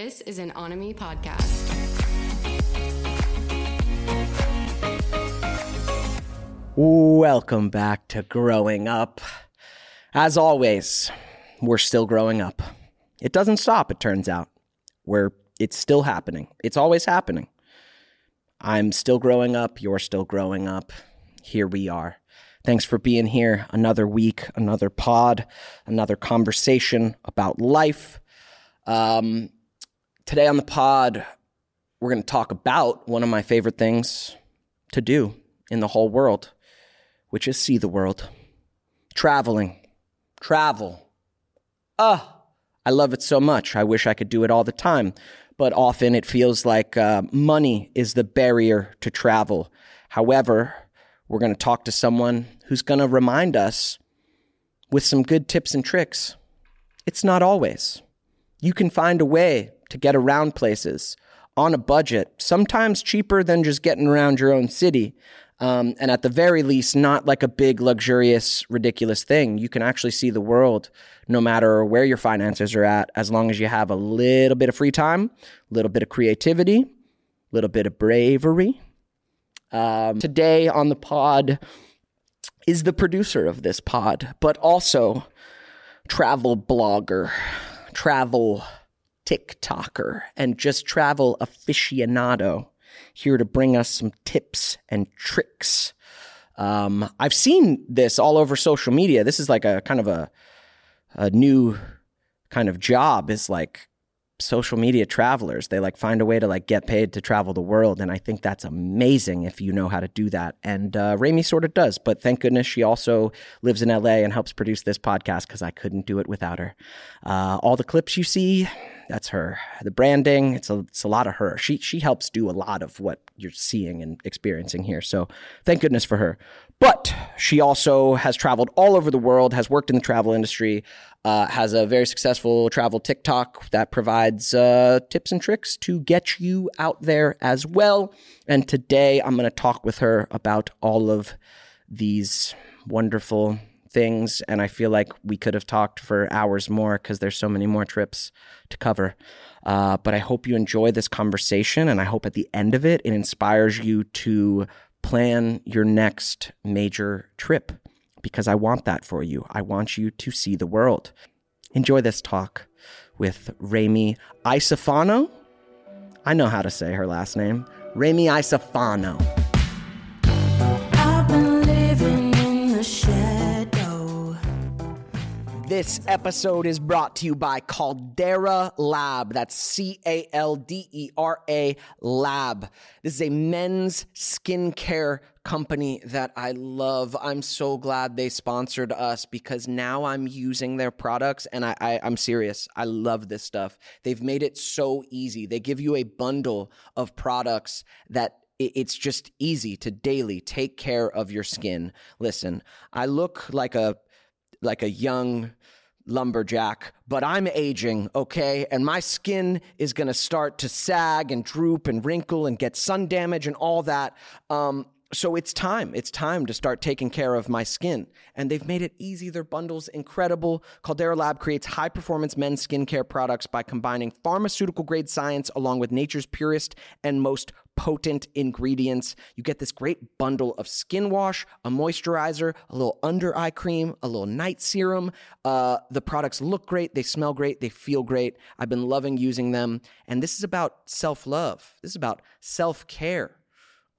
This is an Onomy podcast. Welcome back to Growing Up. As always, we're still growing up. It doesn't stop, it turns out. We're it's still happening. It's always happening. I'm still growing up, you're still growing up. Here we are. Thanks for being here. Another week, another pod, another conversation about life. Um, today on the pod, we're going to talk about one of my favorite things to do in the whole world, which is see the world. Traveling. Travel. Ah, I love it so much. I wish I could do it all the time. But often it feels like uh, money is the barrier to travel. However, we're going to talk to someone who's going to remind us with some good tips and tricks. It's not always. You can find a way to get around places on a budget, sometimes cheaper than just getting around your own city. Um, and at the very least, not like a big, luxurious, ridiculous thing. You can actually see the world no matter where your finances are at, as long as you have a little bit of free time, a little bit of creativity, a little bit of bravery. Um, today on the pod is the producer of this pod, but also travel blogger, travel TikToker, and just travel aficionado here to bring us some tips and tricks. Um, I've seen this all over social media. This is like a kind of a, a new kind of job is like social media travelers. They like find a way to like get paid to travel the world. And I think that's amazing if you know how to do that. And uh, Raimee sort of does. But thank goodness she also lives in LA and helps produce this podcast because I couldn't do it without her. Uh, all the clips you see, that's her. The branding, it's a, it's a lot of her. She, she helps do a lot of what you're seeing and experiencing here. So thank goodness for her. But she also has traveled all over the world, has worked in the travel industry, uh, has a very successful travel TikTok that provides uh, tips and tricks to get you out there as well. And today I'm going to talk with her about all of these wonderful things. And I feel like we could have talked for hours more because there's so many more trips to cover. Uh, but I hope you enjoy this conversation. And I hope at the end of it, it inspires you to plan your next major trip because I want that for you. I want you to see the world. Enjoy this talk with Raimee Iacofano. I know how to say her last name. Raimee Iacofano. This episode is brought to you by Caldera Lab. That's C A L D E R A Lab. This is a men's skincare company that I love. I'm so glad they sponsored us because now I'm using their products and I, I, I'm serious. I love this stuff. They've made it so easy. They give you a bundle of products that it's just easy to daily take care of your skin. Listen, I look like a like a young lumberjack, but I'm aging, okay? And my skin is gonna start to sag and droop and wrinkle and get sun damage and all that. Um, so it's time. It's time to start taking care of my skin. And they've made it easy. Their bundle's incredible. Caldera Lab creates high performance men's skincare products by combining pharmaceutical grade science along with nature's purest and most potent ingredients. You get this great bundle of skin wash, a moisturizer, a little under eye cream, a little night serum. Uh, the products look great, they smell great, they feel great. I've been loving using them. And this is about self love, this is about self care.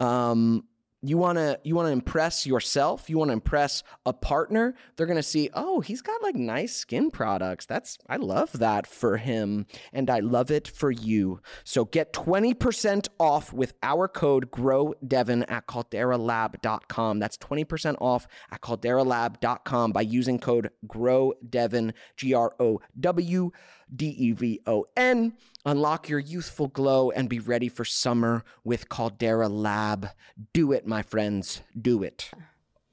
Um, you want to you want to impress yourself you want to impress a partner they're going to see oh he's got like nice skin products. That's i love that for him and i love it for you. So get 20% off with our code growdevon at calderalab.com that's 20% off at calderalab.com by using code growdevon g-r-o-w D E V O N. Unlock your youthful glow and be ready for summer with Caldera Lab. Do it, my friends. Do it.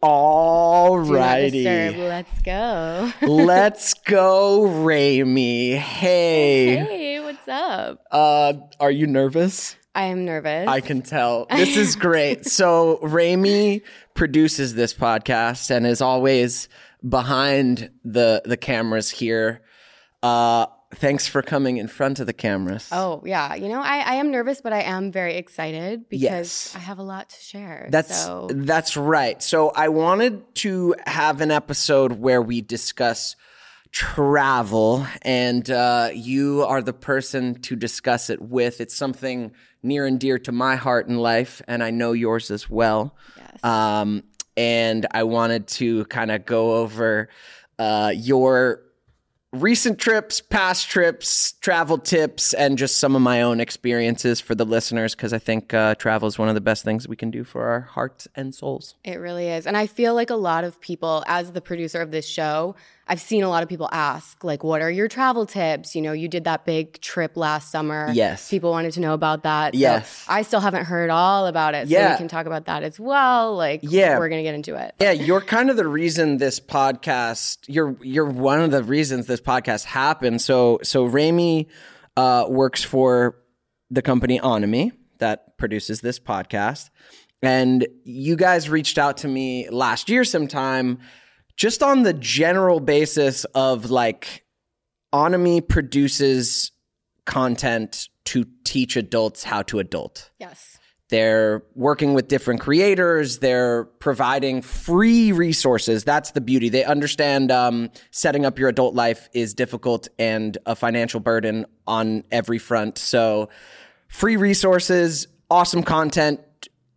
All Do not disturb. righty. Let's go. Let's go, Raimee. Hey. hey, what's up? Uh, are you nervous? I am nervous. I can tell. This is great. so Raimee produces this podcast and is always behind the the cameras here. Uh thanks for coming in front of the cameras. Oh, yeah. You know, I, I am nervous, but I am very excited because Yes. I have a lot to share. That's so. that's right. So I wanted to have an episode where we discuss travel, and uh, you are the person to discuss it with. It's something near and dear to my heart and life, and I know yours as well. Yes. Um, and I wanted to kind of go over uh, your recent trips, past trips, travel tips, and just some of my own experiences for the listeners because I think uh, travel is one of the best things we can do for our hearts and souls. It really is. And I feel like a lot of people, as the producer of this show, I've seen a lot of people ask, like, what are your travel tips? You know, you did that big trip last summer. Yes. People wanted to know about that. So Yes. I still haven't heard all about it. So Yeah. we can talk about that as well. Like, Yeah. we're going to get into it. Yeah, you're kind of the reason this podcast. You're you're one of the reasons this podcast happened. So so Raimee uh, works for the company Onomy that produces this podcast, and you guys reached out to me last year sometime, just on the general basis of like Onomy produces content to teach adults how to adult. Yes. They're working with different creators. They're providing free resources. That's the beauty. They understand um, setting up your adult life is difficult and a financial burden on every front. So, free resources, awesome content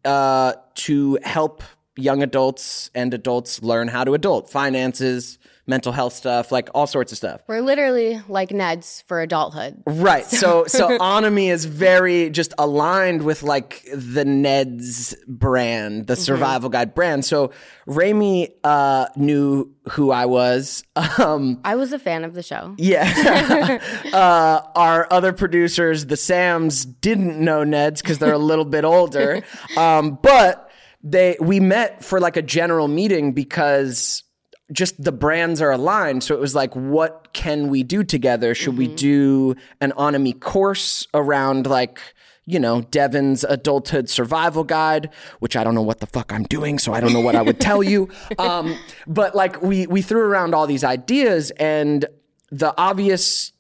uh, to help young adults and adults learn how to adult, finances, mental health stuff, like all sorts of stuff. We're literally like Neds for adulthood. Right. So so Onomy is very just aligned with like the Ned's brand, the survival guide brand. So Raimee uh knew who I was. Um I was a fan of the show. yeah. uh our other producers, the Sams, didn't know Ned's because they're a little bit older. Um but they we met for like a general meeting because just the brands are aligned. So it was like, what can we do together? Should we do an Onomy course around like, you know, Devon's adulthood survival guide, which I don't know what the fuck I'm doing, so I don't know what I would tell you. Um, but like we we threw around all these ideas, and the obvious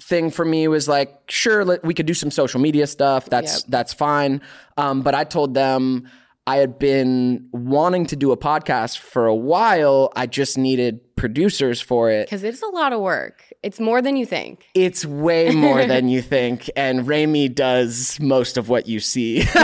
thing for me was like, sure, let, we could do some social media stuff. That's Yep. that's fine. Um, but I told them I had been wanting to do a podcast for a while. I just needed producers for it. Because it's a lot of work. It's more than you think. It's way more than you think, and Raimee does most of what you see.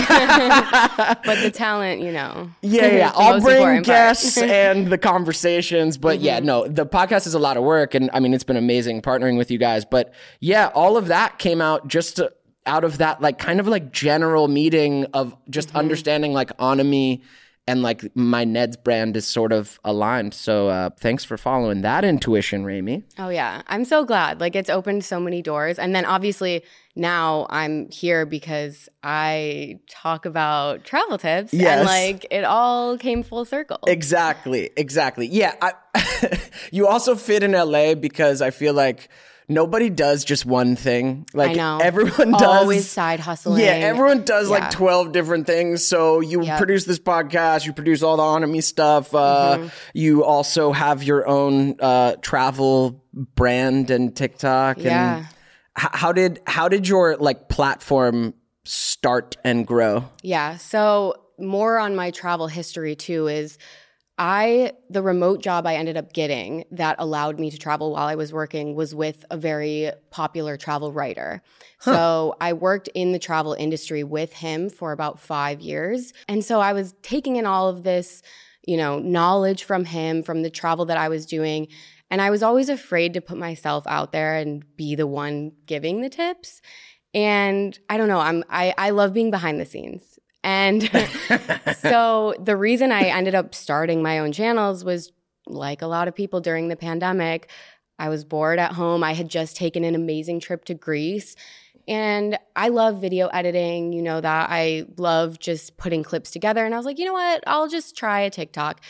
But the talent, you know. Yeah, yeah. I'll bring guests and the conversations. But yeah, mm-hmm. no, the podcast is a lot of work. And I mean, it's been amazing partnering with you guys. But yeah, all of that came out just to, out of that, like, kind of like general meeting of just understanding like Onomy and like my Ned's brand is sort of aligned. So uh, thanks for following that intuition, Raimee. Oh yeah, I'm so glad. Like it's opened so many doors, and then obviously now I'm here because I talk about travel tips, Yes. and like it all came full circle. Exactly, exactly. Yeah, I, you also fit in LA because I feel like nobody does just one thing. Like I know. everyone does Always side hustling. Yeah, everyone does Yeah. like 12 different things. So you Yep. produce this podcast, you produce all the Onomy stuff. Uh, Mm-hmm. You also have your own uh, travel brand and TikTok. Yeah. And h- how did how did your like platform start and grow? Yeah. So more on my travel history too is I the remote job I ended up getting that allowed me to travel while I was working was with a very popular travel writer. So I worked in the travel industry with him for about 5 years. And so I was taking in all of this, you know, knowledge from him from the travel that I was doing and I was always afraid to put myself out there and be the one giving the tips. And I don't know, I'm I I love being behind the scenes. And so the reason I ended up starting my own channels was like a lot of people during the pandemic, I was bored at home. I had just taken an amazing trip to Greece. And I love video editing, you know that. I love just putting clips together. And I was like, you know what? I'll just try a TikTok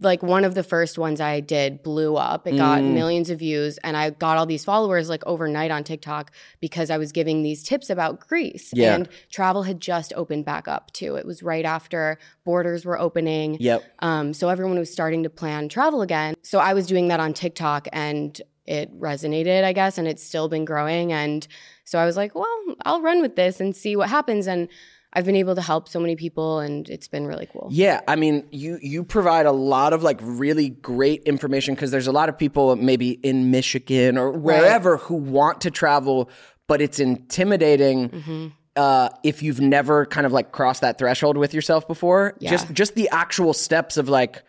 like one of the first ones I did blew up. It got Mm. millions of views and I got all these followers like overnight on TikTok because I was giving these tips about Greece. Yeah. And travel had just opened back up too. It was right after borders were opening. Yep. Um, so everyone was starting to plan travel again. So I was doing that on TikTok and it resonated, I guess, and it's still been growing. And so I was like, well, I'll run with this and see what happens. And I've been able to help so many people, and it's been really cool. Yeah, I mean, you you provide a lot of like really great information because there's a lot of people maybe in Michigan or wherever who want to travel, but it's intimidating. Mm-hmm. Uh, if you've never kind of like crossed that threshold with yourself before, Yeah. just just the actual steps of like,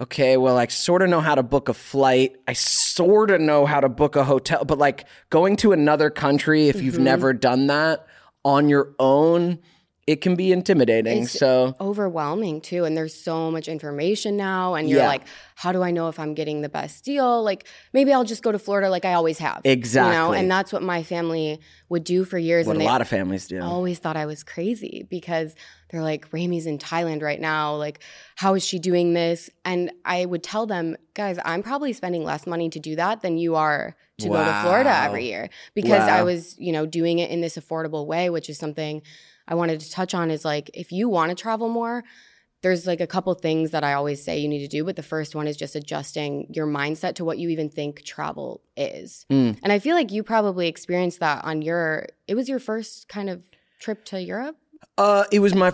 okay, well, I sort of know how to book a flight. I sort of know how to book a hotel, but like going to another country, if Mm-hmm. you've never done that on your own, it can be intimidating. It's so overwhelming too and there's so much information now and you're Yeah. like how do i know if i'm getting the best deal like maybe i'll just go to florida like i always have you know Exactly. and that's what my family would do for years what and a lot of families do. always thought i was crazy because they're like Raimee's in thailand right now like how is she doing this and i would tell them guys i'm probably spending less money to do that than you are to go to florida every year because i was you know doing it in this affordable way which is something I wanted to touch on is like if you want to travel more, there's like a couple things that I always say you need to do, but the first one is just adjusting your mindset to what you even think travel is. Mm. And I feel like you probably experienced that on your it was your first kind of trip to Europe. Uh, it was my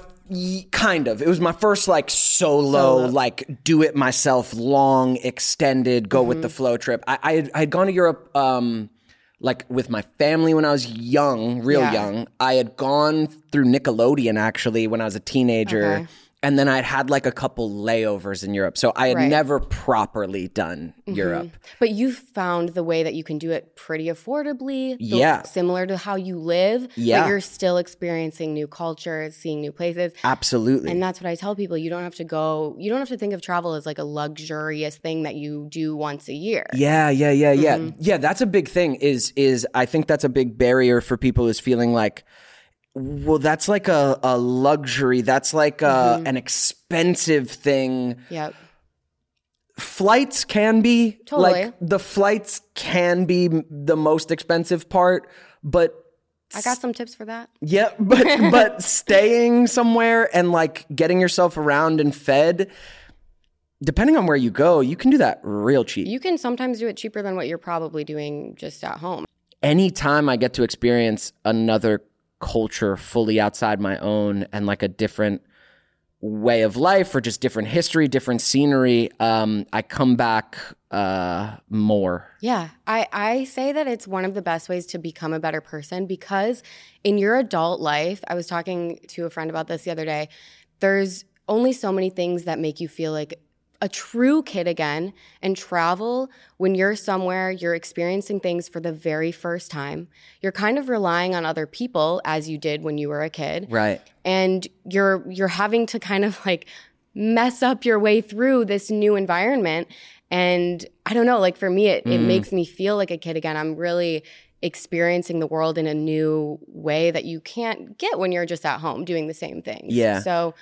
kind of. It was my first like solo, Solo. like do it myself, long, extended, go with the Mm-hmm. flow trip. I, I had I had gone to Europe, um, like with my family when I was young, real Yeah. young. I had gone through Nickelodeon actually when I was a teenager. Okay. And then I'd had like a couple layovers in Europe. So I had Right. Mm-hmm. never properly done Europe. But you found the way that you can do it pretty affordably. the- Yeah. Similar to how you live. Yeah. But you're still experiencing new cultures, seeing new places. Absolutely. And that's what I tell people. You don't have to go, you don't have to think of travel as like a luxurious thing that you do once a year. Yeah, yeah, yeah, yeah. Mm-hmm. Yeah, that's a big thing is is I think that's a big barrier for people is feeling like well that's like a, a luxury. That's like a, Mm-hmm. an expensive thing. Yep. Flights can be Totally. like the flights can be the most expensive part, but I got some tips for that. yeah, but but staying somewhere and like getting yourself around and fed depending on where you go, you can do that real cheap. You can sometimes do it cheaper than what you're probably doing just at home. anytime I get to experience another culture fully outside my own and like a different way of life or just different history, different scenery, um, I come back uh, more. Yeah, I, I say that it's one of the best ways to become a better person because in your adult life, I was talking to a friend about this the other day. There's only so many things that make you feel like a true kid again. And travel, when you're somewhere, you're experiencing things for the very first time. You're kind of relying on other people as you did when you were a kid. Right. and you're you're having to kind of like mess up your way through this new environment and i don't know like for me it, it mm-hmm. makes me feel like a kid again i'm really experiencing the world in a new way that you can't get when you're just at home doing the same things Yeah. so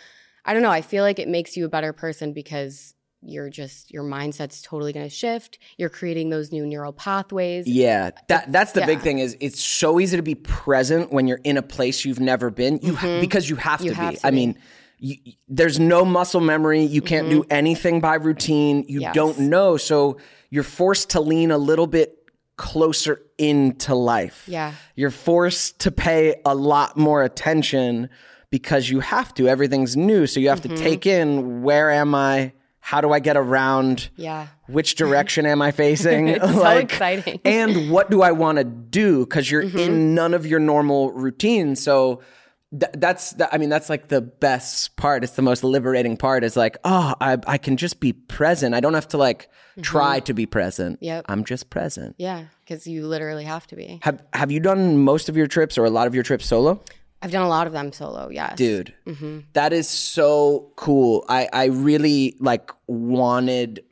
i don't know i feel like it makes you a better person because you're just your mindset's totally going to shift you're creating those new neural pathways Yeah, that that's the big thing is it's so easy to be present when you're in a place you've never been. You ha- because you have Mm-hmm. You to have be. to I be. mean, you, there's no muscle memory. You can't do anything by routine. You Mm-hmm. Yes. don't know, so you're forced to lean a little bit closer into life. Yeah. You're forced to pay a lot more attention because you have to. Everything's new, so you have Mm-hmm. to take in where am I? How do I get around? yeah which direction am I facing? It's so exciting. and what do I want to do? Because you're Mm-hmm. in none of your normal routine. So th- that's, the, I mean, that's like the best part. It's the most liberating part. Is like, oh, I, I can just be present. I don't have to like try to be present. Mm-hmm. Yep. I'm just present. yeah because you literally have to be Have Have you done most of your trips or a lot of your trips solo? I've done a lot of them solo yes dude Mm-hmm. that is so cool i i really like wanted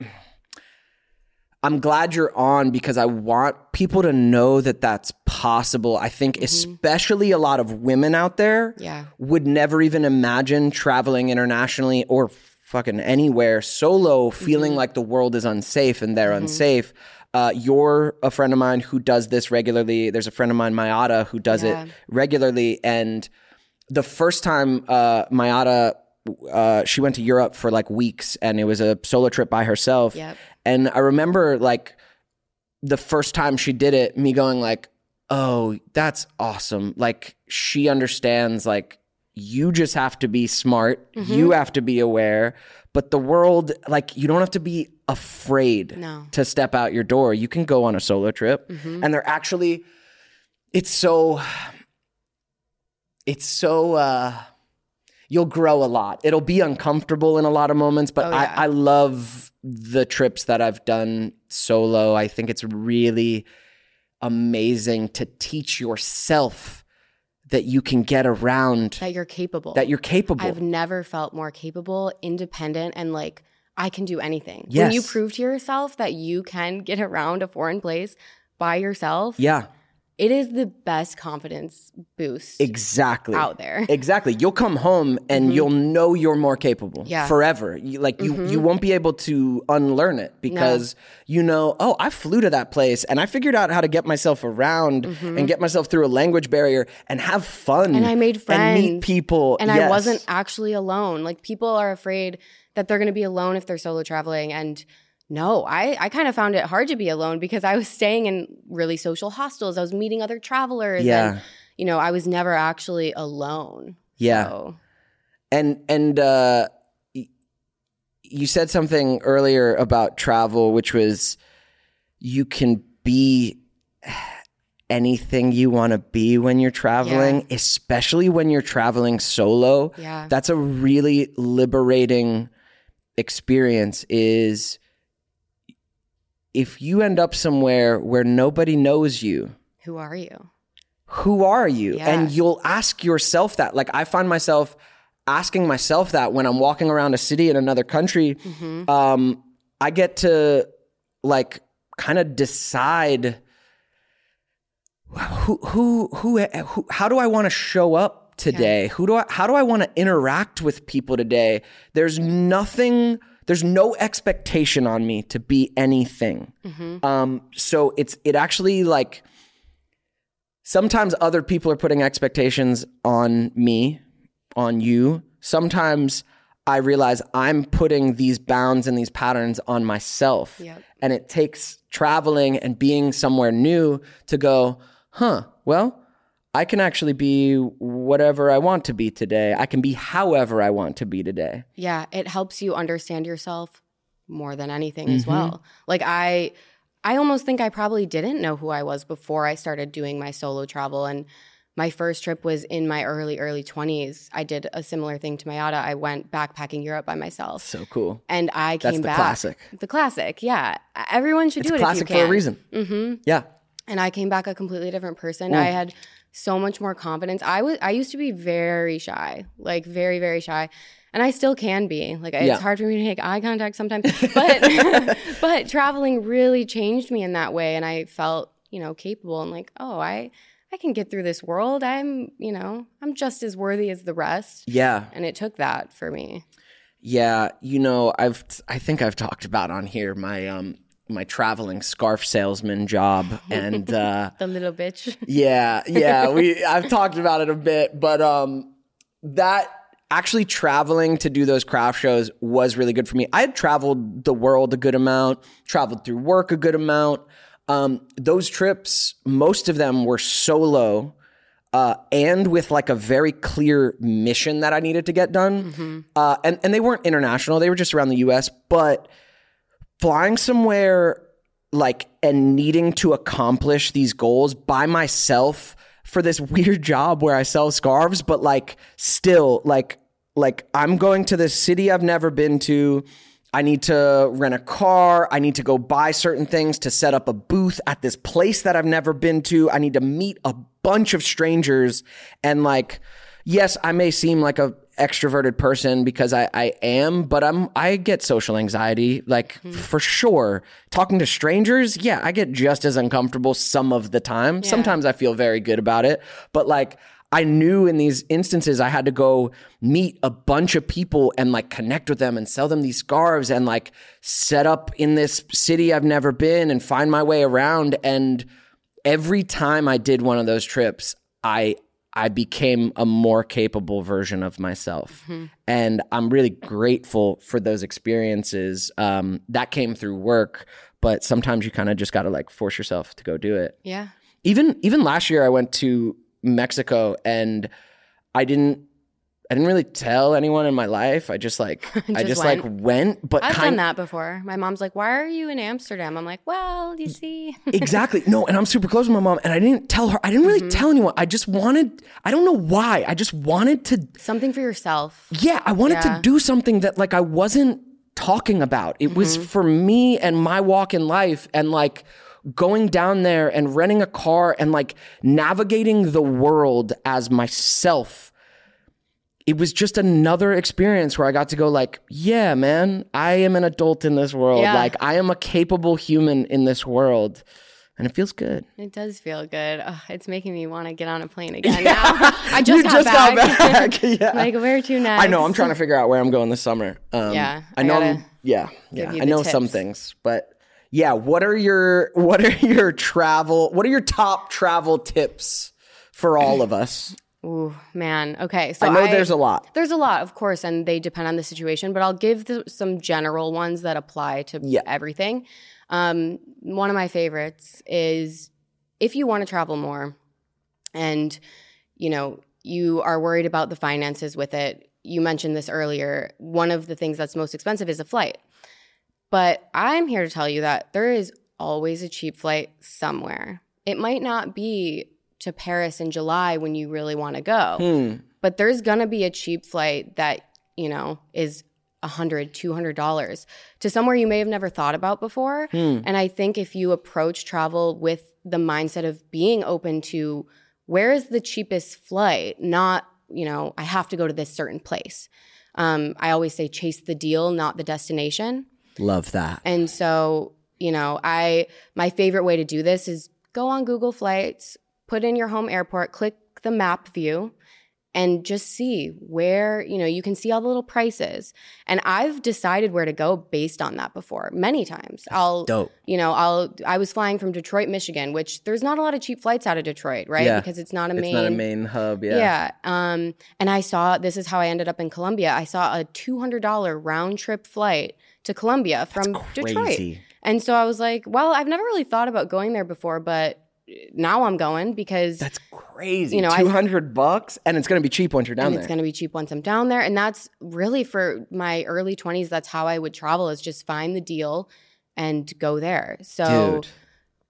i'm glad you're on because i want people to know that that's possible i think especially a lot of women out there Mm-hmm. Yeah. would never even imagine traveling internationally or fucking anywhere solo Mm-hmm. feeling like the world is unsafe and they're unsafe uh, you're a friend of mine who does this regularly. There's a friend of mine, Mayada, who does Yeah. it regularly. And the first time uh, Mayada, uh, she went to Europe for like weeks, and it was a solo trip by herself. Yep. And I remember like the first time she did it, me going like, "Oh, that's awesome!" Like she understands. Like you just have to be smart. Mm-hmm. You have to be aware. But the world, like you don't have to be afraid No. Mm-hmm. to step out your door. You can go on a solo trip, and they're actually. It's so. It's so. uh You'll grow a lot. It'll be uncomfortable in a lot of moments, but Oh, yeah. I, I love the trips that I've done solo. I think it's really amazing to teach yourself that you can get around, that you're capable. that you're capable. I've never felt more capable, independent, and like I can do anything. When you prove to yourself that you can get around a foreign place by yourself, yeah, it is the best confidence boost exactly. out there. Exactly. You'll come home and mm-hmm. you'll know you're more capable Yeah. forever. You, like you, you mm-hmm. won't be able to unlearn it because you know, oh, I flew to that place and I figured out how to get myself around mm-hmm. and get myself through a language barrier and have fun. And I made friends and meet people. and I wasn't actually alone. Like people are afraid that they're going to be alone if they're solo traveling and no, I, I kind of found it hard to be alone because I was staying in really social hostels. I was meeting other travelers. Yeah. And, you know, I was never actually alone. Yeah. So, And and uh, y- you said something earlier about travel, which was you can be anything you want to be when you're traveling, especially when you're traveling solo. Yeah. That's a really liberating experience is if you end up somewhere where nobody knows you, who are you? who are you? Yeah. And you'll ask yourself that. Like I find myself asking myself that when I'm walking around a city in another country. Mm-hmm. Um, I get to like kind of decide who who who, who how do I want to show up today? Who do I how do I want to interact with people today? There's nothing there's no expectation on me to be anything. Um so it's it actually like sometimes other people are putting expectations on me, on you. Sometimes I realize I'm putting these bounds and these patterns on myself. Yep. And it takes traveling and being somewhere new to go, huh, well, I can actually be whatever I want to be today. I can be however I want to be today. Yeah, it helps you understand yourself more than anything as Mm-hmm. well. Like I I almost think I probably didn't know who I was before I started doing my solo travel and my first trip was in my early early 20s. I did a similar thing to Mayada. I went backpacking Europe by myself. So cool. And I That's came the back. classic. The classic, yeah. Everyone should It's do it classic if you can. for a reason. Mm-hmm. Yeah. And I came back a completely different person. I had so much more confidence. I was I used to be very shy, like very very shy. And I still can be. Like it's hard for me to make eye contact sometimes. But but traveling really changed me in that way and I felt, you know, capable and like, oh, I I can get through this world. I'm, you know, I'm just as worthy as the rest. Yeah. And it took that for me. Yeah, you know, I've I think I've talked about on here my um my traveling scarf salesman job and uh The little bitch. yeah, yeah, we I've talked about it a bit, but um that actually traveling to do those craft shows was really good for me. I had traveled the world a good amount, traveled through work a good amount. Um those trips, most of them were solo uh, and with like a very clear mission that I needed to get done. Uh, and, and they weren't international, they were just around the US. But flying somewhere like and needing to accomplish these goals by myself for this weird job where I sell scarves, but like still like like I'm going to this city I've never been to. I need to rent a car. I need to go buy certain things to set up a booth at this place that I've never been to. I need to meet a bunch of strangers. And like, yes, I may seem like a extroverted person because I, I am, but I'm I get social anxiety, like mm-hmm. for sure. Talking to strangers, yeah, I get just as uncomfortable some of the time. Sometimes I feel very good about it. But like I knew in these instances I had to go meet a bunch of people and like connect with them and sell them these scarves and like set up in this city I've never been and find my way around. And every time I did one of those trips, I I became a more capable version of myself. And I'm really grateful for those experiences. Um, that came through work, but sometimes you kind of just got to like force yourself to go do it. Yeah. Even even last year I went to Mexico and I didn't I didn't really tell anyone in my life. I just like I Just just like went, but I've kind done that before. My mom's like, "Why are you in Amsterdam?" I'm like, "Well, you see." exactly. No, and I'm super close with my mom, and I didn't tell her. I didn't really Mm-hmm. tell anyone. I just wanted. I don't know why. I just wanted to. Something for yourself. Yeah, I wanted Yeah. to do something that like I wasn't talking about. It was Mm-hmm. for me and my walk in life, and like going down there and renting a car and like navigating the world as myself. It was just another experience where I got to go like, yeah, man, I am an adult in this world. Yeah. Like I am a capable human in this world. And it feels good. It does feel good. Ugh, it's making me want to get on a plane again now. I just, You got, just back. got back. Yeah. like, where to next? I know. I'm trying to figure out where I'm going this summer. Um, Yeah, I I know. I'm, yeah, yeah. I know some things, but yeah. What are your What are your travel? What are your top travel tips for all of us? Ooh, man. Okay. So I know there's a lot. There's a lot, of course, and they depend on the situation, but I'll give the, some general ones that apply to Yeah. everything. Um, one of my favorites is if you want to travel more and, you know, you are worried about the finances with it. You mentioned this earlier. One of the things that's most expensive is a flight. But I'm here to tell you that there is always a cheap flight somewhere. It might not be to Paris in July when you really want to go Hmm. but there's gonna be a cheap flight that you know is a hundred two hundred dollars to somewhere you may have never thought about before Hmm. and i think if you approach travel with the mindset of being open to where is the cheapest flight not you know i have to go to this certain place um, i always say chase the deal not the destination Love that. and so, you know, I my favorite way to do this is go on Google Flights, put in your home airport, click the map view and just see where, you know, you can see all the little prices. And I've decided where to go based on that before many times. I'll dope. you know, I'll I was flying from Detroit, Michigan, which there's not a lot of cheap flights out of Detroit, right? Yeah. Because it's not a It's main not a main hub. Yeah. yeah. Um, and I saw this is how I ended up in Colombia. I saw a two hundred dollar round trip flight to Colombia from Detroit. And so I was like, well, I've never really thought about going there before, but now I'm going because That's crazy. You know, two hundred bucks, and it's gonna be cheap once you're down and there. it's going to be cheap once I'm down there. And that's really for my early 20s. That's how I would travel is just find the deal and go there. So Dude.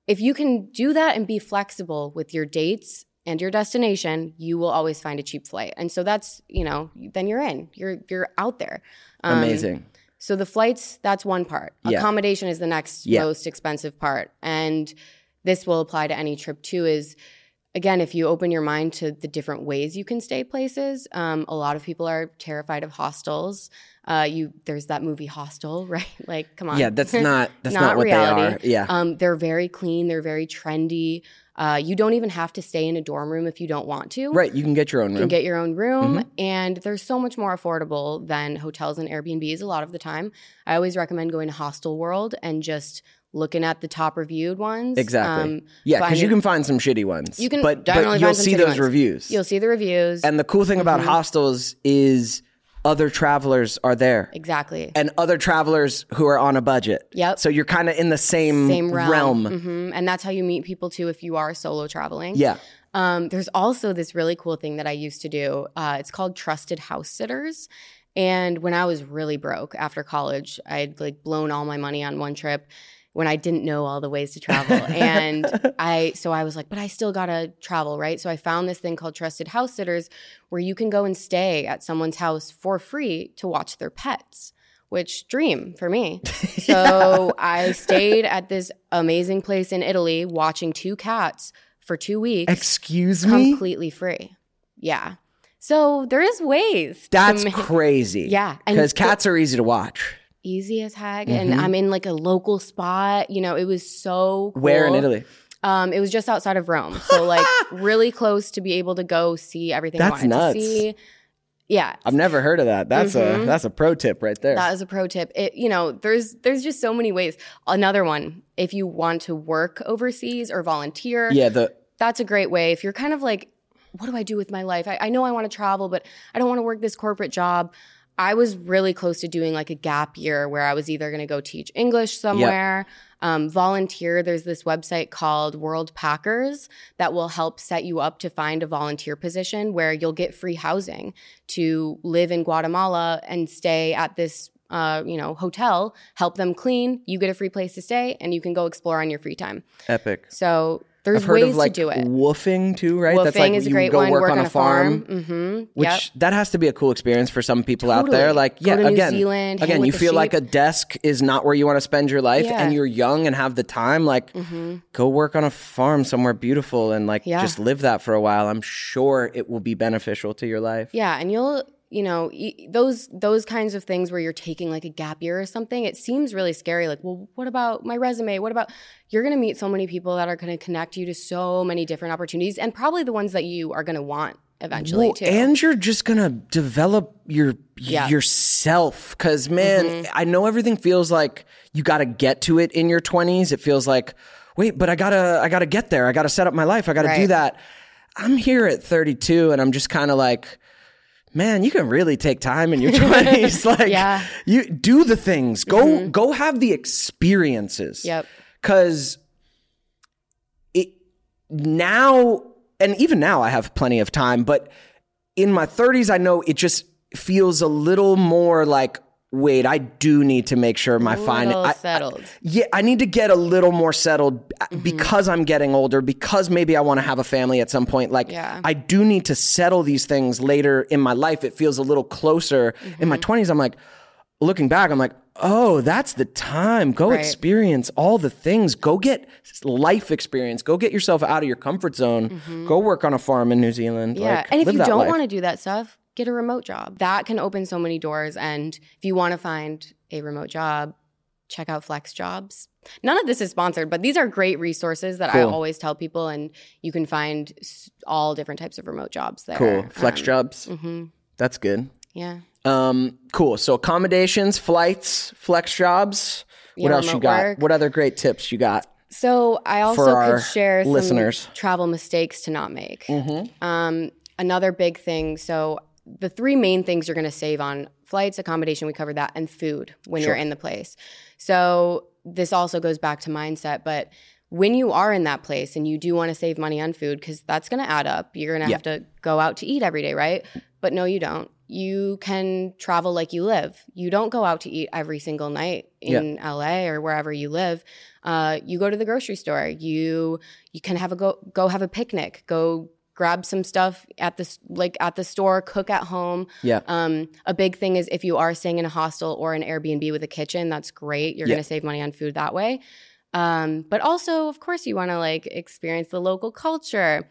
if you can do that and be flexible with your dates and your destination, you will always find a cheap flight. And so that's, you know, then you're in. You're you're out there. Um, Amazing. So the flights, that's one part. Yeah. Accommodation is the next Yeah. most expensive part. And this will apply to any trip too is again, if you open your mind to the different ways you can stay places, um, a lot of people are terrified of hostels. Uh, you there's that movie Hostel, right? Like, come on. Yeah, that's not that's not, Not what reality. they are. Yeah. Um, they're very clean. They're very trendy. Uh, you don't even have to stay in a dorm room if you don't want to. right. You can get your own You room. can get your own room, Mm-hmm. and they're so much more affordable than hotels and Airbnbs a lot of the time. I always recommend going to Hostelworld and just looking at the top reviewed ones. exactly. Um, yeah, because you can find some shitty ones. You can, but, but you'll see those ones. reviews. You'll see the reviews. and the cool thing Mm-hmm. about hostels is other travelers are there. exactly. and other travelers who are on a budget. Yep. So you're kind of in the same, Same realm. realm. hmm And that's how you meet people too if you are solo traveling. Yeah. Um, there's also this really cool thing that I used to do. Uh, it's called trusted house sitters. And when I was really broke after college, I'd like blown all my money on one trip when I didn't know all the ways to travel. and I, so I was like, but I still gotta travel, right? So I found this thing called trusted house sitters where you can go and stay at someone's house for free to watch their pets. Which dream for me. So I stayed at this amazing place in Italy watching two cats for two weeks Excuse me? completely free. Yeah. So there is ways. That's make- crazy. Yeah, Because cats are easy to watch. Easy as heck. Mm-hmm. And I'm in like a local spot. You know, it was so cool. Where in Italy? Um, it was just outside of Rome. So like really close to be able to go see everything That's I wanted nuts. to see. Yeah. I've never heard of that. That's a Mhm. that's a pro tip right there. That is a pro tip. It, you know, there's there's just so many ways. Another one, if you want to work overseas or volunteer, yeah, the that's a great way. If you're kind of like what do I do with my life? I, I know I want to travel, but I don't want to work this corporate job. I was really close to doing like a gap year where I was either going to go teach English somewhere, um, volunteer. There's this website called Worldpackers that will help set you up to find a volunteer position where you'll get free housing to live in Guatemala and stay at this. Uh, you know, hotel, help them clean. You get a free place to stay, and you can go explore on your free time. Epic. So there's I've heard ways of like to do it. WWOOFing too, right? WWOOFing is a great go one. work, Work on, a farm. Mm-hmm. Which yep. that has to be a cool experience for some people out there. Totally. Like, yeah, again, Zealand, again, you feel like a desk is not where you want to spend your life, Yeah. Mm-hmm. and you're young and have the time. Like, go work on a farm somewhere beautiful and like Yeah. just live that for a while. I'm sure it will be beneficial to your life. Yeah, and you'll you know those those kinds of things where you're taking like a gap year or something. It seems really scary. Like, well, what about my resume? What about you're going to meet so many people that are going to connect you to so many different opportunities, and probably the ones that you are going to want eventually Well, too. and you're just gonna develop your Yeah. Mm-hmm. yourself because man i know everything feels like you gotta get to it in your 20s it feels like wait but i gotta i gotta get there i gotta set up my life i gotta do that i'm here at 32 and i'm just kind of like man you can really take time in your 20s like Yeah. Mm-hmm. you do the things go go have the experiences Yep. because it now and even now I have plenty of time, but in my 30s I know it just feels a little more like wait, I do need to make sure my Little finance settled. yeah, I need to get a little more settled Mm-hmm. because I'm getting older, because maybe I want to have a family at some point. Like, Yeah. I do need to settle these things later in my life. It feels a little closer. In my Mm-hmm. 20s, I'm like, looking back, I'm like, oh, that's the time. Go Right. experience all the things. Go get life experience. Go get yourself out of your comfort zone. Go work on a farm in New Zealand. Mm-hmm. Yeah. Like, and if you don't want to do that stuff, get a remote job. That can open so many doors. And if you want to find a remote job, check out FlexJobs. None of this is sponsored, but these are great resources that I always tell people. And you can find all different types of remote jobs there. Cool. Flex Um, jobs. mhm. That's good. Yeah. Um, cool. So accommodations, flights, flex jobs. What Yeah, else you got? work. What other great tips you got? So I also could share some listeners. Mm-hmm. travel mistakes to not make. Um, another big thing. So the three main things you're going to save on flights, accommodation, we covered that, and food when you're in the place. So this also goes back to mindset, but when you are in that place and you do want to save money on food, because that's going to add up, you're going to Yeah. have to go out to eat every day, right? But no, you don't. You can travel like you live. You don't go out to eat every single night in LA or wherever you live. Uh, you go to the grocery store. You you can have a go go have a picnic. Go grab some stuff at the like at the store. Cook at home. Yeah. Um, a big thing is if you are staying in a hostel or an Airbnb with a kitchen, that's great. You're Yeah. going to save money on food that way. Um, but also, of course, you want to like experience the local culture.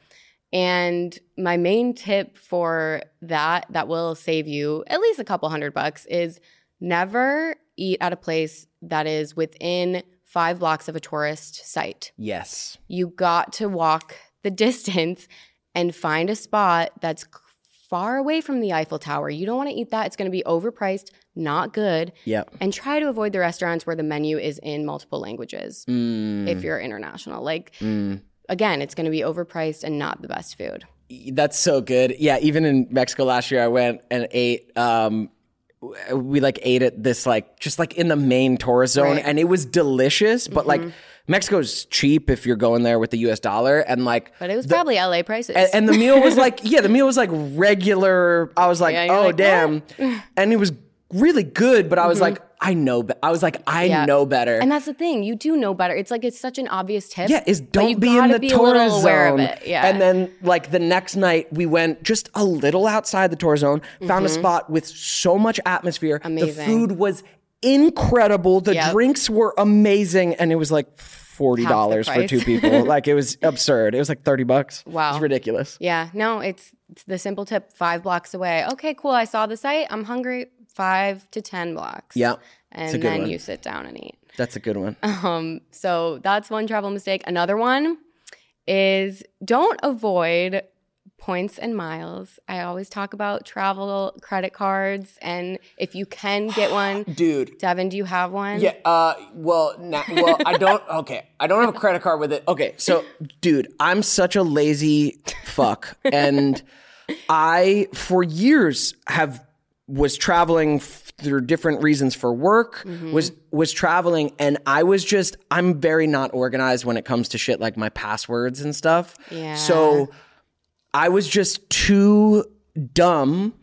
And my main tip for that, that will save you at least a couple hundred bucks, is never eat at a place that is within five blocks of a tourist site. Yes. You got to walk the distance and find a spot that's far away from the Eiffel Tower. You don't want to eat that. It's going to be overpriced, not good. Yep. And try to avoid the restaurants where the menu is in multiple languages Mm, if you're international. Like, mm. again, it's going to be overpriced and not the best food. That's so good. Yeah, even in Mexico last year, I went and ate. Um, we like ate at this like just like in the main tourist zone, Right. Mm-hmm. and it was delicious. But like Mexico's cheap if you're going there with the U.S. dollar, and like But it was probably LA prices. and, and the meal was like yeah, the meal was like regular. I was like, Yeah, oh like, damn, and it was really good. But I was like, I know. Be- I was like, I Mm-hmm. Yeah. know better. and that's the thing. You do know better. It's like it's such an obvious tip. Yeah, is don't be in the be tourist zone. Yeah. And then like the next night we went just a little outside the tour zone, found a spot with so much atmosphere. Mm-hmm. Amazing. The food was incredible. The Yep. drinks were amazing and it was like forty dollars for two people. like it was absurd. It was like thirty bucks. Wow. It's ridiculous. Yeah, no, it's, it's the simple tip five blocks away. Okay, cool. I saw the site. I'm hungry. Five to 10 blocks. Yeah. And then one. you sit down and eat. That's a good one. Um, so that's one travel mistake. Another one is don't avoid points and miles. I always talk about travel credit cards, and if you can get one, Dude. Devon, do you have one? Yeah. Uh. Well. Well. I don't. Okay. I don't have a credit card with it. Okay. So, dude, I'm such a lazy fuck, and I, for years, have was traveling f- through different reasons for work. Was was traveling, and I was just. I'm very not organized when it comes to shit like my passwords and stuff. Yeah. So. I was just too dumb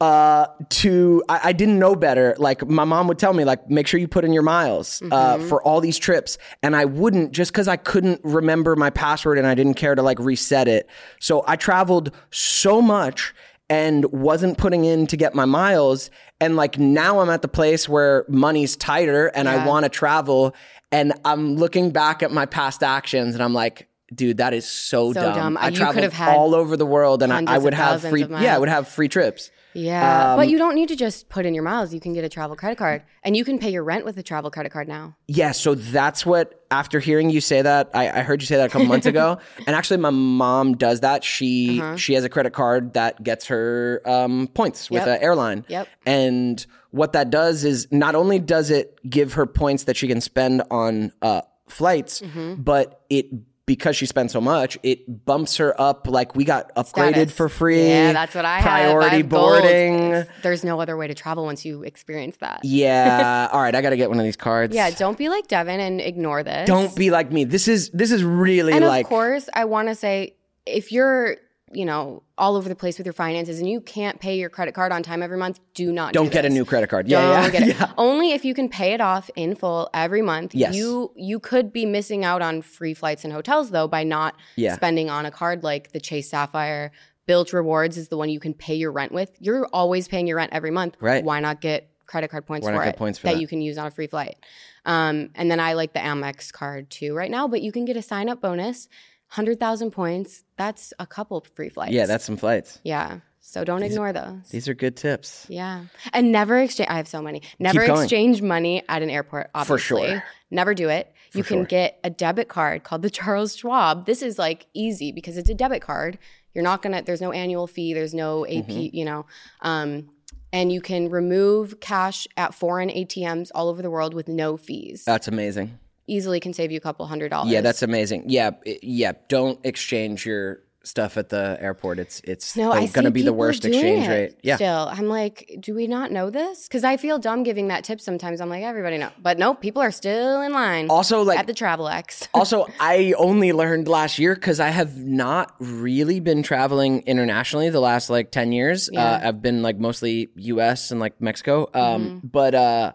uh, to I, I didn't know better. Like my mom would tell me, like make sure you put in your miles uh, for all these trips, and I wouldn't just because I couldn't remember my password and I didn't care to like reset it. So I traveled so much and wasn't putting in to get my miles, and like now I'm at the place where money's tighter and I want to travel, and I'm looking back at my past actions and I'm like. Dude, that is so, So dumb. dumb. I You could traveled have had all over the world, and I, I would have free. Yeah, I would have free trips. Yeah. Um, but you don't need to just put in your miles. You can get a travel credit card, and you can pay your rent with a travel credit card now. Yeah, so that's what. After hearing you say that, I, I heard you say that a couple months ago, and actually, my mom does that. She Uh-huh. she has a credit card that gets her um, points with Yep. an airline. Yep. And what that does is not only does it give her points that she can spend on uh, flights, Mm-hmm. but it because she spent so much, it bumps her up. Like we got upgraded Status. for free. Yeah, that's what I have. Priority have gold. boarding. There's no other way to travel once you experience that. Yeah. All right, I got to get one of these cards. Yeah, don't be like Devon and ignore this. Don't be like me. This is this is really And like of course, I want to say if you're, you know, all over the place with your finances and you can't pay your credit card on time every month, do not don't do get a new credit card. Yeah, yeah, yeah. Only if you can pay it off in full every month. Yes. You you could be missing out on free flights and hotels though by not Yeah. spending on a card like the Chase Sapphire. Bilt Rewards is the one you can pay your rent with. You're always paying your rent every month. Right. Why not get credit card points for it points for that that? you can use on a free flight? Um, and then I like the Amex card too right now, but you can get a sign up bonus. 100,000 points. That's a couple free flights. Yeah, that's some flights. Yeah. So don't ignore those. These are good tips. Yeah. And never exchange I have so many. Never exchange money at an airport, obviously. For sure. Never do it. you can sure. get a debit card called the Charles Schwab. This is like easy because it's a debit card. You're not gonna there's no annual fee, there's no AP, Mm-hmm. you know. Um and you can remove cash at foreign ATMs all over the world with no fees. That's amazing. Easily can save you a couple hundred dollars. Yeah, that's amazing. Yeah, yeah. Don't exchange your stuff at the airport. It's it's No, going to be the worst exchange rate. Yeah. Still, I'm like, do we not know this? Because I feel dumb giving that tip sometimes. I'm like, everybody know, but no, people are still in line. Also, like at the Travelex. also, I only learned last year because I have not really been traveling internationally the last like 10 years. Uh, I've been like mostly US and like Mexico. Um, But uh,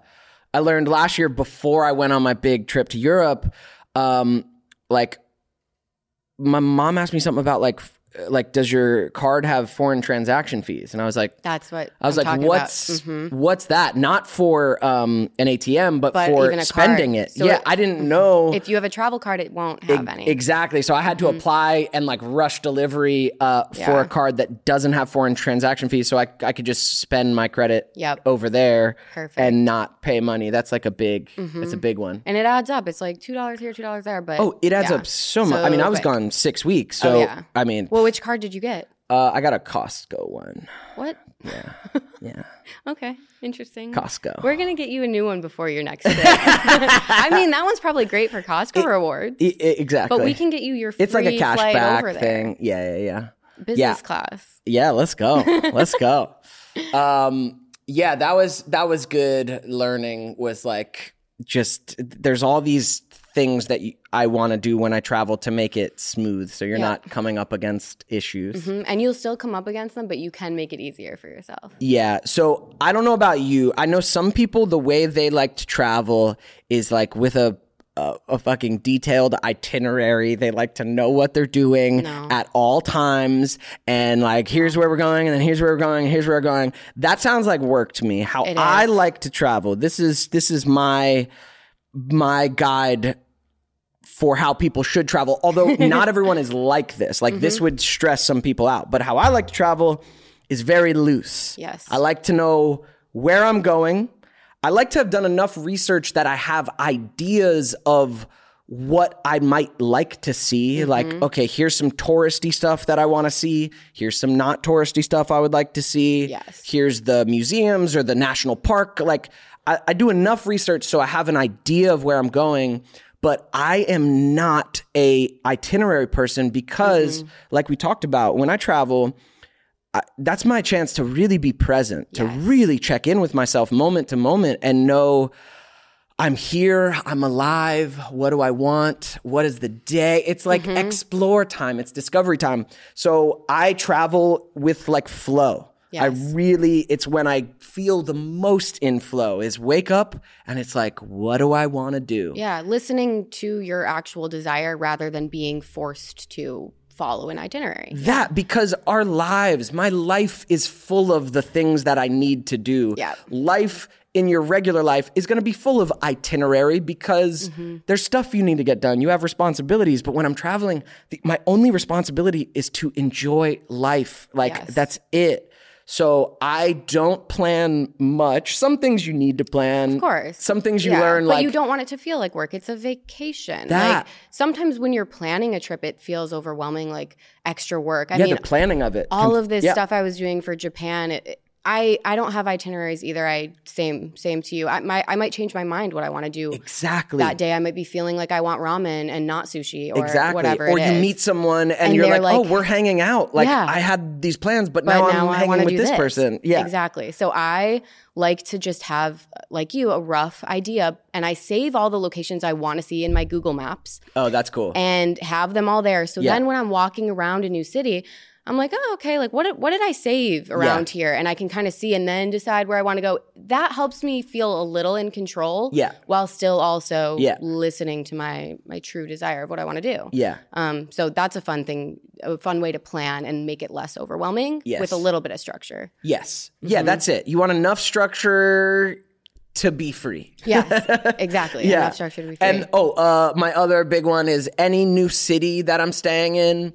I learned last year before I went on my big trip to Europe, um, like my mom asked me something about like, like, does your card have foreign transaction fees? And I was like, That's what I was I'm like, talking what's. Mhm. what's that? Not for um, an ATM, but, But for even a spending card. it. So yeah, it- I didn't know. If you have a travel card, it won't have any. Mm-hmm. Exactly. So I had to apply and like rush delivery uh, for Yeah. a card that doesn't have foreign transaction fees, so I I could just spend my credit Yep. over there Perfect. Mm-hmm. and not pay money. That's like a big. That's a big one. and it adds up. It's like two dollars here, two dollars there. But Oh, it adds yeah. up so much. I mean, I was quick. gone six weeks, so Oh, yeah. I mean, Well, which card did you get? uh, I got a Costco one. What? Yeah, Yeah. Okay, interesting. Costco. We're gonna get you a new one before your next. I mean, that one's probably great for Costco rewards. I- I- exactly. But we can get you your free It's like a cashback thing. Yeah, yeah, yeah. Business Yeah. class. Yeah, let's go. let's go. Um, yeah, that was that was good learning. Was like just there's all these things that you, I want to do when I travel to make it smooth, so you're Yeah. not coming up against issues. Mhm. And you'll still come up against them, but you can make it easier for yourself. Yeah. So I don't know about you. I know some people the way they like to travel is like with a a, a fucking detailed itinerary. They like to know what they're doing No. at all times and like here's where we're going and then here's where we're going and here's where we're going. That sounds like work to me. How I like to travel. This is this is my my guide for how people should travel. Although not everyone is like this. Like Mm-hmm. this would stress some people out. But how I like to travel is very loose. Yes. I like to know where I'm going. I like to have done enough research that I have ideas of what I might like to see. Mm-hmm. Like, okay, here's some touristy stuff that I want to see. Here's some not touristy stuff I would like to see. Yes. Here's the museums or the national park. Like, I, I do enough research so I have an idea of where I'm going. But I am not a itinerary person because, Mm-hmm. like we talked about, when I travel, I, that's my chance to really be present, to really check in with myself moment to moment and know I'm here, I'm alive. What do I want? What is the day? It's like Mm-hmm. explore time, it's discovery time. So I travel with like flow. I really, it's when I feel the most in flow is wake up and it's like, what do I want to do? Yeah, listening to your actual desire rather than being forced to follow an itinerary. That because our lives, my life is full of the things that I need to do. Yeah. Life in your regular life is going to be full of itinerary because Mm-hmm. there's stuff you need to get done. You have responsibilities, but when I'm traveling, the, my only responsibility is to enjoy life. Like Yes. that's it. So I don't plan much. Some things you need to plan. Of course. Some things you Yeah, learn but like you don't want it to feel like work. It's a vacation. That- Like sometimes when you're planning a trip, it feels overwhelming, like extra work. I yeah, mean, the planning of it. all of this yeah. stuff I was doing for Japan. It- I I don't have itineraries either. I same same to you. I my I might change my mind what I want to do Exactly. that day. I might be feeling like I want ramen and not sushi or exactly. whatever. or you is. meet someone and, And you're they're like, oh, we're hanging out. Like Yeah. I had these plans, but, but now, now, I'm I hanging with do this, person. Yeah. exactly. So I like to just have, like you, a rough idea, and I save all the locations I want to see in my Google Maps Oh, that's cool. and have them all there. So Yeah. then when I'm walking around a new city, I'm like, oh, okay, like what did, what did I save around here? And I can kind of see and then decide where I want to go. That helps me feel a little in control. Yeah. While still also Yeah. listening to my my true desire of what I want to do. yeah. Um, so that's a fun thing, a fun way to plan and make it less overwhelming Yes. with a little bit of structure. Yes. Yeah, Mm-hmm. that's it. You want enough structure to be free. Yes, exactly. Yeah. Enough structure to be free. And oh, uh, my other big one is any new city that I'm staying in,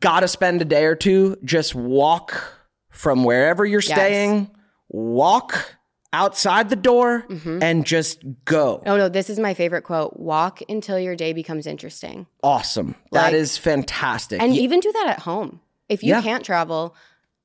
gotta spend a day or two. Just walk from wherever you're Yes. staying, walk outside the door, Mm-hmm. and just go. oh no, this is my favorite quote: "Walk until your day becomes interesting." Awesome. That Like- is fantastic. And even do that at home. If you Yeah. can't travel,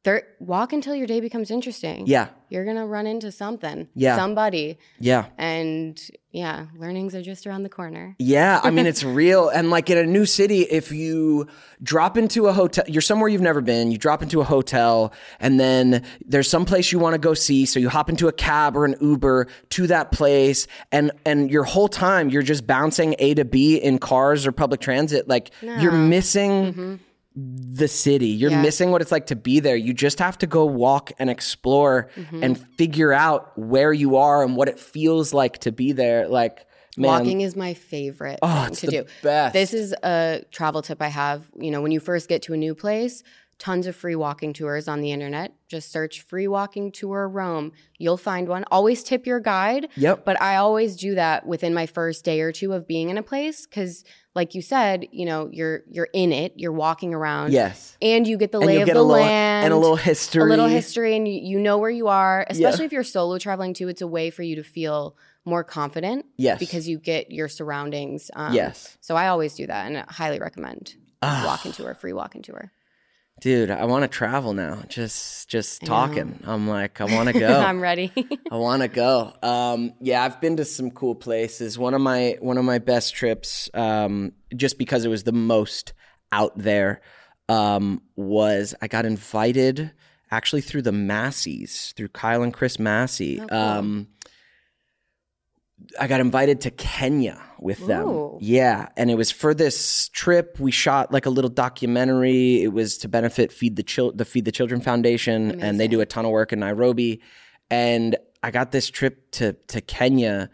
there, walk until your day becomes interesting. yeah, You're going to run into something, Yeah. somebody. yeah. And yeah, learnings are just around the corner. Yeah, I mean it's real. And like in a new city, if you drop into a hotel, you're somewhere you've never been. You drop into a hotel, and then there's some place you want to go see. So you hop into a cab or an Uber to that place, and and your whole time you're just bouncing A to B in cars or public transit. Like you're missing. Mm-hmm. The city. You're Yeah. missing what it's like to be there. You just have to go walk and explore mm-hmm. and figure out where you are and what it feels like to be there. Like, man, Walking is my favorite Oh, thing to do. best. This is a travel tip I have. You know, when you first get to a new place, tons of free walking tours on the internet. Just search free walking tour Rome. You'll find one. Always tip your guide. Yep. But I always do that within my first day or two of being in a place because like you said, you know, you're you're in it, you're walking around. Yes. And you get the and lay of the little land and a little history. a little history and you, you know where you are especially if you're solo traveling too it's a way for you to feel more confident Yes. because you get your surroundings um, Yes. so i always do that and I highly recommend Ah. walking tour free walking tour Dude, I want to travel now. Just just talking. I'm like, I want to go. i'm ready I want to go. Um, yeah, I've been to some cool places. One of my one of my best trips, um, just because it was the most out there, um, was I got invited actually through the Masseys, through Kyle and Chris Massey. Um, I got invited to Kenya with them. Yeah, and it was for this trip. We shot like a little documentary. It was to benefit Feed the Chil- the Feed the Children Foundation, and they do a ton of work in Nairobi. And I got this trip to to Kenya.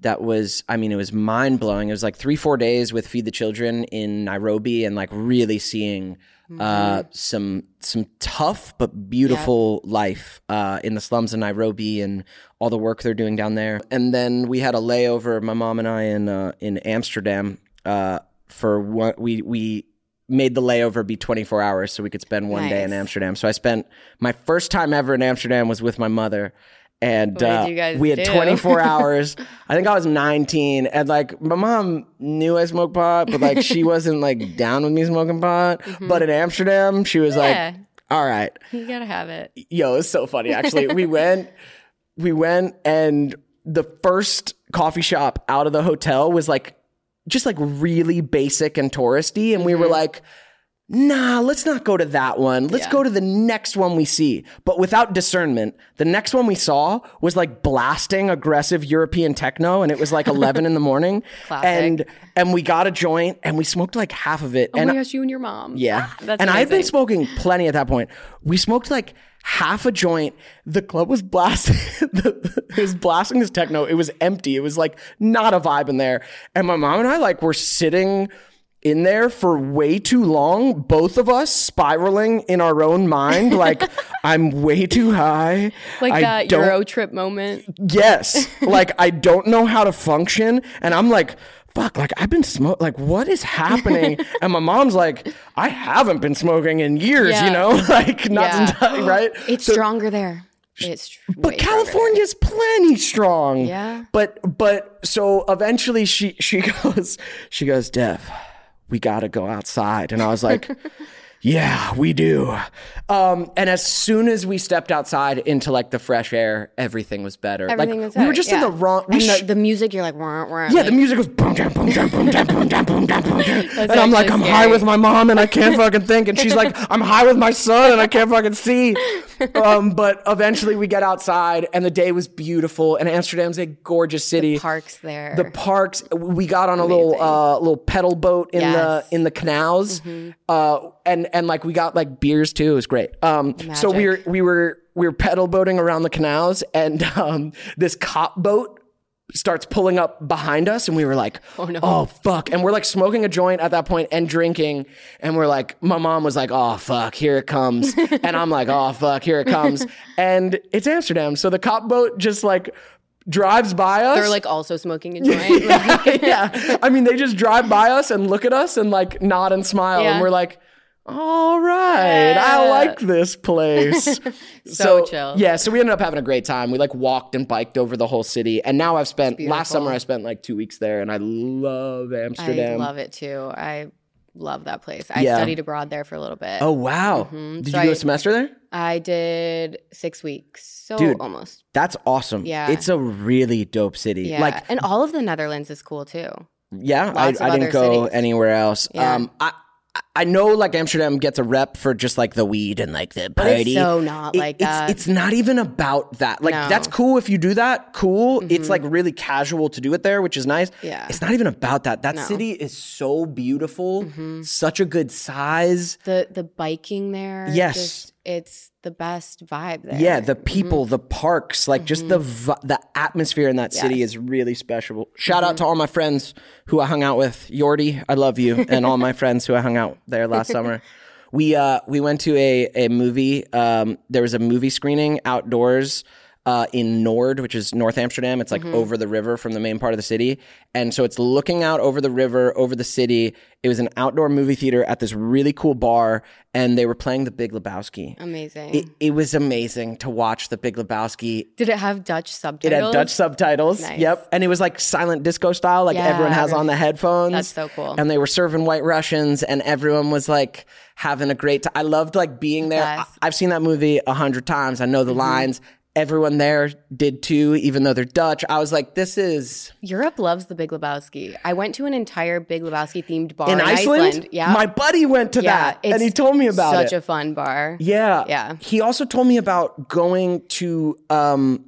That was, I mean, it was mind blowing. It was like three, four days with Feed the Children in Nairobi, and like really seeing uh, some some tough but beautiful life uh, in the slums of Nairobi and all the work they're doing down there. And then we had a layover, my mom and I, in uh, in Amsterdam uh, for what we we made the layover be 24 hours so we could spend one day in Amsterdam. So I spent my first time ever in Amsterdam was with my mother. And uh, we had do? 24 hours. I think I was 19. And like my mom knew I smoked pot, but like she wasn't like down with me smoking pot. But in Amsterdam, she was Mm-hmm. Yeah. like, all right, You gotta have it. yo, it's so funny. Actually, we went, we went, and the first coffee shop out of the hotel was like just like really basic and touristy, and we Mm-hmm. were like. Nah, let's not go to that one. Let's Yeah. go to the next one we see. But without discernment, the next one we saw was like blasting aggressive European techno, and it was like eleven in the morning. Classic. And and we got a joint, and we smoked like half of it. Oh and my gosh, you and your mom. yeah. Ah, that's and I've been smoking plenty at that point. We smoked like half a joint. The club was blasting it was blasting this techno. It was empty. It was like not a vibe in there. And my mom and I like were sitting in there for way too long, both of us spiraling in our own mind, like I'm way too high. Like I that don't- Euro trip moment. Yes. like I don't know how to function. And I'm like, fuck, like I've been smoking. Like, what is happening? and my mom's like, I haven't been smoking in years, Yeah. you know? like, not Yeah. entirely, right? It's So- stronger there. It's tr- But way stronger California's plenty strong. Yeah. But but so eventually she she goes she goes, Dev, we gotta go outside. And I was like, Yeah, we do. Um, and as soon as we stepped outside into like the fresh air, everything was better. Everything like was we were better, just in the wrong. We sh- the, the music, you're like, wah, wah, yeah, like, the music was boom, down, boom, down, boom, down, boom, down, boom, down, boom, down. And I'm like, I'm high with my mom and I can't fucking think. And she's like, I'm high with my son and I can't fucking see. Um, but eventually we get outside and the day was beautiful. And Amsterdam's a gorgeous city. The parks there. The parks. We got on a little uh, little pedal boat in Yes. Mm-hmm. the in the canals, uh, and and like we got like beers too. It was great. Um, so we were we were we were pedal boating around the canals, and um, this cop boat starts pulling up behind us, and we were like, "Oh no. oh fuck!" And we're like smoking a joint at that point and drinking, and we're like, my mom was like, "Oh fuck, here it comes," and I'm like, "Oh fuck, here it comes," and it's Amsterdam, so the cop boat just like drives by us. They're like also smoking a joint. yeah, yeah. I mean, they just drive by us and look at us and like nod and smile, Yeah. and we're like, "All right, I like this place." So chill. Yeah, so we ended up having a great time. We like walked and biked over the whole city, and now I've spent last summer I spent like two weeks there, and I love I Amsterdam. love it too. I love that place. I Yeah. studied abroad there for a little bit. Oh wow! Did Mm-hmm. So you do I- a semester there? I did six weeks. So Dude. almost. That's awesome. Yeah. it's a really dope city. Yeah. Like, and all of the Netherlands is cool too. yeah, I, lots of I didn't go cities. anywhere else. Yeah. Um, I I know like Amsterdam gets a rep for just like the weed and like the But party. it's so not It- like it's, that. It's not even about that. Like No. Mm-hmm. that's cool if you do that. Cool. It's like really casual to do it there, which is nice. Yeah. It's not even about that. That No. Mm-hmm. city is so beautiful. Such a good size. the the biking there. Yes. just- it's the best vibe there. Yeah, the people, the parks, like just the the atmosphere in that city Mm-hmm. Yes. is really special. Shout out to all my friends who I hung out with. Yordi, I love you, and all my friends who I hung out there last summer. We uh we went to a a movie. Um, there was a movie screening outdoors. Uh, in Noord, which is North Amsterdam, it's like Mm-hmm. over the river from the main part of the city, and so it's looking out over the river, over the city. It was an outdoor movie theater at this really cool bar, and they were playing The Big Lebowski. amazing. It, it was amazing to watch The Big Lebowski. Did it have Dutch subtitles? It had Dutch subtitles. Nice. Yep. And it was like silent disco style, like Yeah, everyone has on the headphones. That's so cool. And they were serving white Russians and everyone was like having a great time. I loved like being there. I- i've seen that movie a hundred times. I know Mm-hmm. the lines. Everyone there did too, even though they're Dutch. I was like, this is Europe loves the Big Lebowski. I went to an entire Big Lebowski themed bar in in, Iceland. Yeah, My buddy went to yeah, that and he told me about such it. Such a fun bar. Yeah. Yeah. He also told me about going to um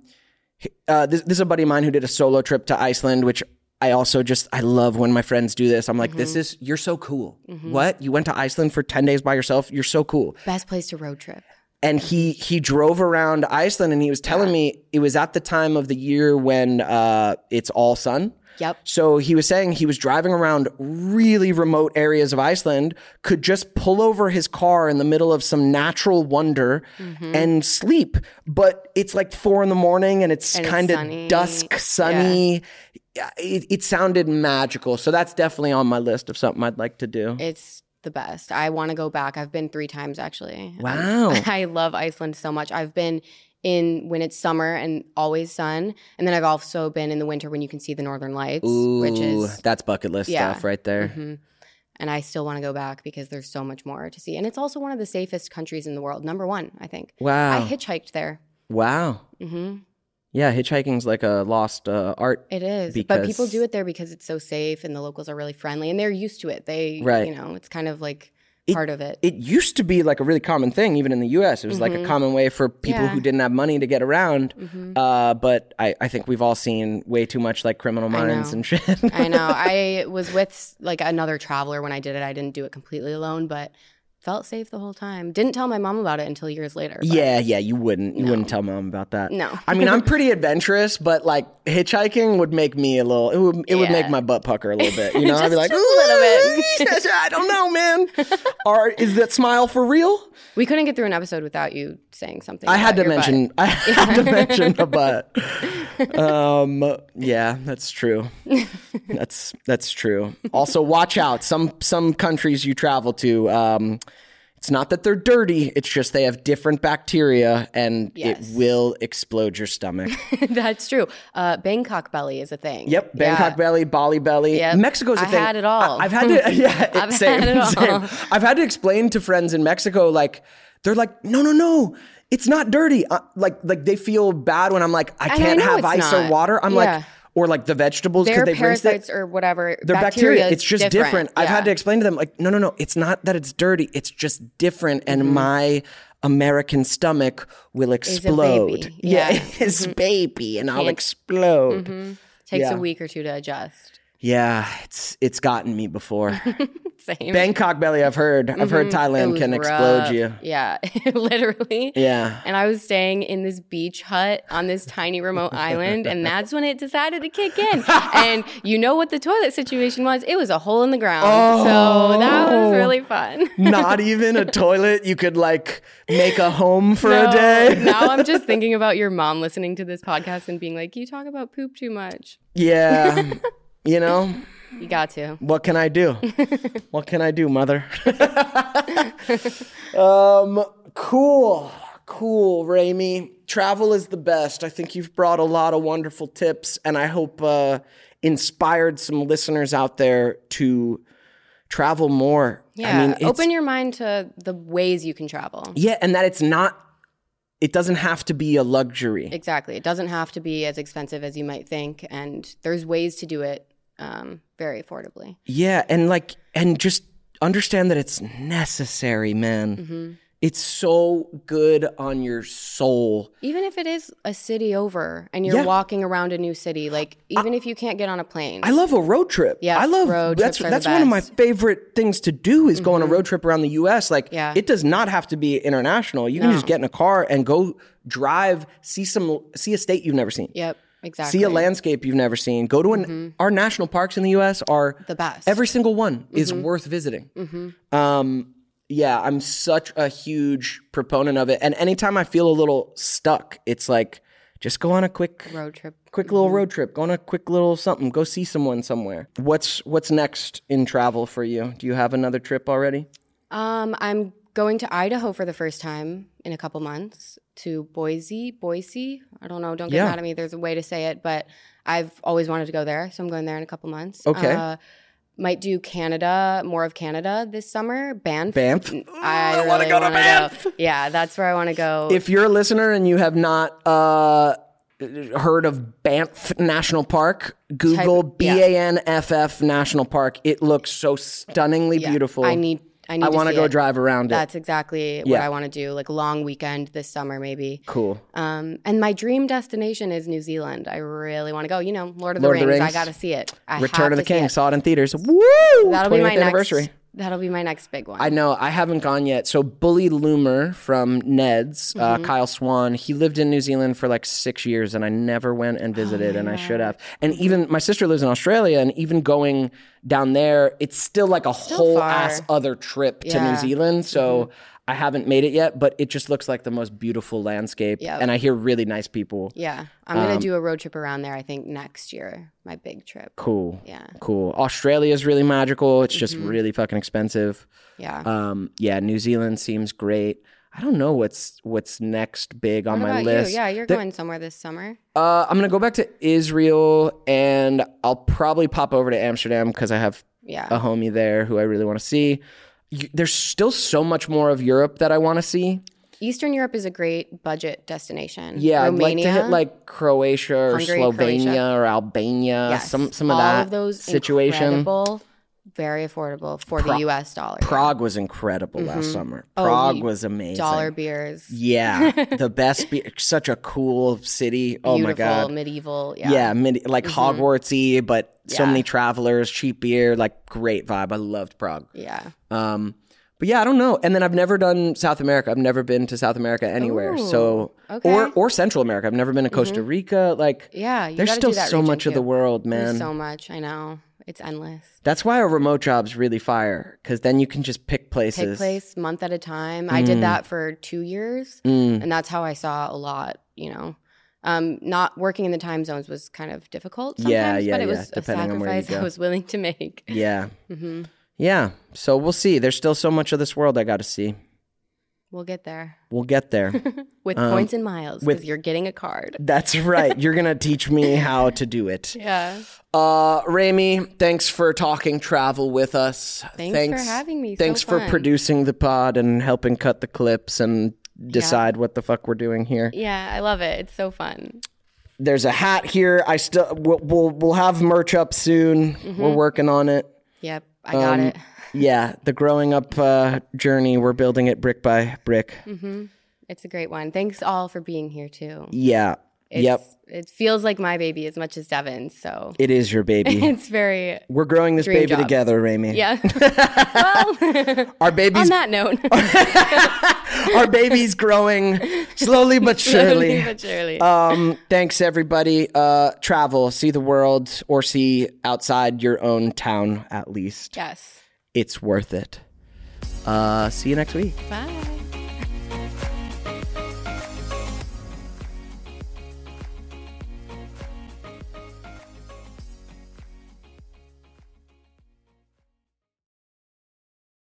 uh this, this is a buddy of mine who did a solo trip to Iceland, which I also just I love when my friends do this. I'm like, this Mm-hmm. is you're so cool. What? You went to Iceland for 10 days by yourself? You're so cool. Best place to road trip. And he he drove around Iceland and he was telling me it was at the time of the year when uh it's all sun. Yep. So he was saying he was driving around really remote areas of Iceland, could just pull over his car in the middle of some natural wonder Mm-hmm. and sleep. But it's like four in the morning and it's kind of dusk, sunny. Yeah, It, it sounded magical. So that's definitely on my list of something I'd like to do. It's the best. I want to go back. I've been three times actually. Wow. I love Iceland so much. I've been in when it's summer and always sun. And then I've also been in the winter when you can see the northern lights, Ooh, which is that's bucket list yeah. stuff right there. Mhm. And I still want to go back because there's so much more to see. And it's also one of the safest countries in the world. Number one, I think. Wow. I hitchhiked there. wow. hmm Yeah, hitchhiking's like a lost uh, art. It is. but people do it there because it's so safe and the locals are really friendly and they're used to it. They, Right. you know, it's kind of like It- part of it. It used to be like a really common thing, even in the U.S. It was like a common way for people Mm-hmm. Yeah. Mm-hmm. who didn't have money to get around. Uh, but I, I think we've all seen way too much like Criminal Minds and shit. I know. I was with like another traveler when I did it. I didn't do it completely alone, but felt safe the whole time. Didn't tell my mom about it until years later. but- yeah, yeah, you wouldn't. You wouldn't tell mom about that. No. I mean, I'm pretty adventurous, but like hitchhiking would make me a little. It would. It would make my butt pucker a little bit. You know, I'd be like, just a little bit. I don't know, man. Or is that smile for real? We couldn't get through an episode without you saying something. I had to your butt. mention. I had to mention the butt. Um, yeah, that's true. That's that's true. Also, watch out. Some some countries you travel to. Um, it's not that they're dirty. It's just they have different bacteria, and Yes. it will explode your stomach. That's true. Uh, Bangkok belly is a thing. Yep, Bangkok Yeah. belly, Bali belly. Yep. Mexico's a I thing. had it all. I, have had to, yeah, I've same, had it all. same. I've had to explain to friends in Mexico, like they're like, no, no, no, it's not dirty. Uh, like, like they feel bad when I'm like, I can't know have ice or water. I'm Yeah. like, or like the vegetables because rinsed parasites it. or whatever. Their bacteria, it's just different. I've had to explain to them, like, no, no, no, it's not that it's dirty. It's just different, and Mm-hmm. my American stomach will explode. Yeah, Yeah. Mm-hmm. it's baby, and I'll explode. Takes Yeah. a week or two to adjust. Yeah, it's it's gotten me before. Same. Bangkok belly, I've heard. I've heard Mm-hmm. It Thailand can explode you. Yeah, literally. Yeah. And I was staying in this beach hut on this tiny remote island, and that's when it decided to kick in. And you know what the toilet situation was? It was a hole in the ground. Oh, So that was really fun. Not even a toilet you could like make a home for No, a day. now I'm just thinking about your mom listening to this podcast and being like, "You talk about poop too much." Yeah. You know, You got to. what can I do? what can I do, mother? um, cool. Cool, Raimee. Travel is the best. I think you've brought a lot of wonderful tips, and I hope uh, inspired some listeners out there to travel more. Yeah. I mean, Open your mind to the ways you can travel. Yeah, and that it's not. It doesn't have to be a luxury. Exactly. It doesn't have to be as expensive as you might think, and there's ways to do it um, very affordably. Yeah, and like, and just understand that it's necessary, man. Mm-hmm. It's so good on your soul. Even if it is a city over and you're Yeah. walking around a new city, like even if you can't get on a plane, I love a road trip. Yeah, I love road that's trips are the that's one of my. Mm-hmm. favorite things to do is go on a road trip around the U.S. Like, Yeah. it does not have to be international. You can just get in a car and go drive, see some, see a state you've never seen. yep, exactly. See a landscape you've never seen. Go to an our national parks in the U.S. are The best. Every single one is worth visiting. Um, yeah, I'm such a huge proponent of it, and anytime I feel a little stuck, it's like just go on a quick, road trip. quick little road trip. Go on a quick little something. Go see someone somewhere. What's what's next in travel for you? Do you have another trip already? Um, I'm going to Idaho for the first time in a couple months to Boise, Boise. I don't know. Don't get Yeah. mad at me. There's a way to say it, but I've always wanted to go there, so I'm going there in a couple months. Okay. Uh, might do Canada, more of Canada this summer. Banff. Banff? I, wanna really go to wanna Banff. Yeah, that's where I want to go. If you're a listener and you have not uh, heard of Banff National Park, Google Type- B yeah. A N F F National Park. It looks so stunningly Yeah, beautiful. I need. I need. I want to go drive around it. That's exactly what I want to do. Like long weekend this summer, maybe. cool. Um, and my dream destination is New Zealand. I really want to go. You know, Lord of the, Lord of the Rings, I got to see it. I Return of the King. Saw it in theaters. Woo! That'll be my 20th anniversary. next. That'll be my next big one. I know. I haven't gone yet. So Billy Loomer from Ned's, Mm-hmm. uh, Kyle Swann, he lived in New Zealand for like six years, and I never went and visited, Oh and I should have. And even my sister lives in Australia, and even going down there, it's still like a whole far. ass other trip to New Yeah. Mm-hmm. Zealand. So. I haven't made it yet, but it just looks like the most beautiful landscape. Yep. And I hear really nice people. yeah, I'm Um, gonna do a road trip around there. I think next year, my big trip. Cool. Yeah, Mm-hmm. Cool. Australia is really magical. It's just really fucking expensive. yeah. Um, yeah, New Zealand seems great. I don't know what's what's next big on my about list. you? Yeah, you're There- going somewhere this summer. Uh, I'm gonna go back to Israel, and I'll probably pop over to Amsterdam because I have Yeah. a homie there who I really want to see. There's still so much more of Europe that I want to see. Eastern Europe is a great budget destination. Yeah, I'd like to hit like Croatia or Hungary, Slovenia Croatia. or Albania. yes, Some some of all that of those situation. incredible, very affordable for the U.S. dollar. Prague was incredible last mm-hmm. summer. Oh, Prague you- was amazing. dollar beers. Yeah, the best. beer. such a cool city. Oh my god. medieval. Yeah. Yeah, like mm-hmm. Hogwartsy, but so many travelers, cheap beer, like great vibe. I loved Prague. Yeah. Um, but yeah, I don't know. And then I've never done South America. I've never been to South America anywhere. so okay. or or Central America. I've never been to mm-hmm. Costa Rica. Like Yeah. You there's still do that so much of the world, man. There's so much. I know. It's endless. That's why a remote job's really fire because then you can just pick places. Take place month at a time. I did that for two years, Mm. and that's how I saw a lot. You know, um, not working in the time zones was kind of difficult. Sometimes, Yeah, yeah, but it yeah, was a depending on sacrifice I was willing to make. Yeah. hmm Yeah. So we'll see. There's still so much of this world I got to see. We'll get there We'll get there. with Um, points and miles because you're getting a card. That's right. You're going to teach me how to do it. Yeah. Uh, Raimee, thanks for talking travel with us. Thanks for having me. So Thanks for fun. producing the pod and helping cut the clips and decide what the fuck we're doing here. Yeah, I love it. It's so fun. There's a hat here. I still we'll we'll, we'll have merch up soon. Mm-hmm. We're working on it. Yep, I got Um, it. Yeah, the growing up uh, journey. We're building it brick by brick. Mm-hmm. It's a great one. Thanks all for being here too. Yeah. It's, yep. It feels like my baby as much as Devon's. So It is your baby. it's very We're growing this baby job. together, Raimee. yeah. well, Our on baby's that note, our baby's growing slowly but surely. slowly but surely. Um, thanks everybody. Uh, travel, see the world, or see outside your own town at least. yes. It's worth it. Uh, see you next week. Bye.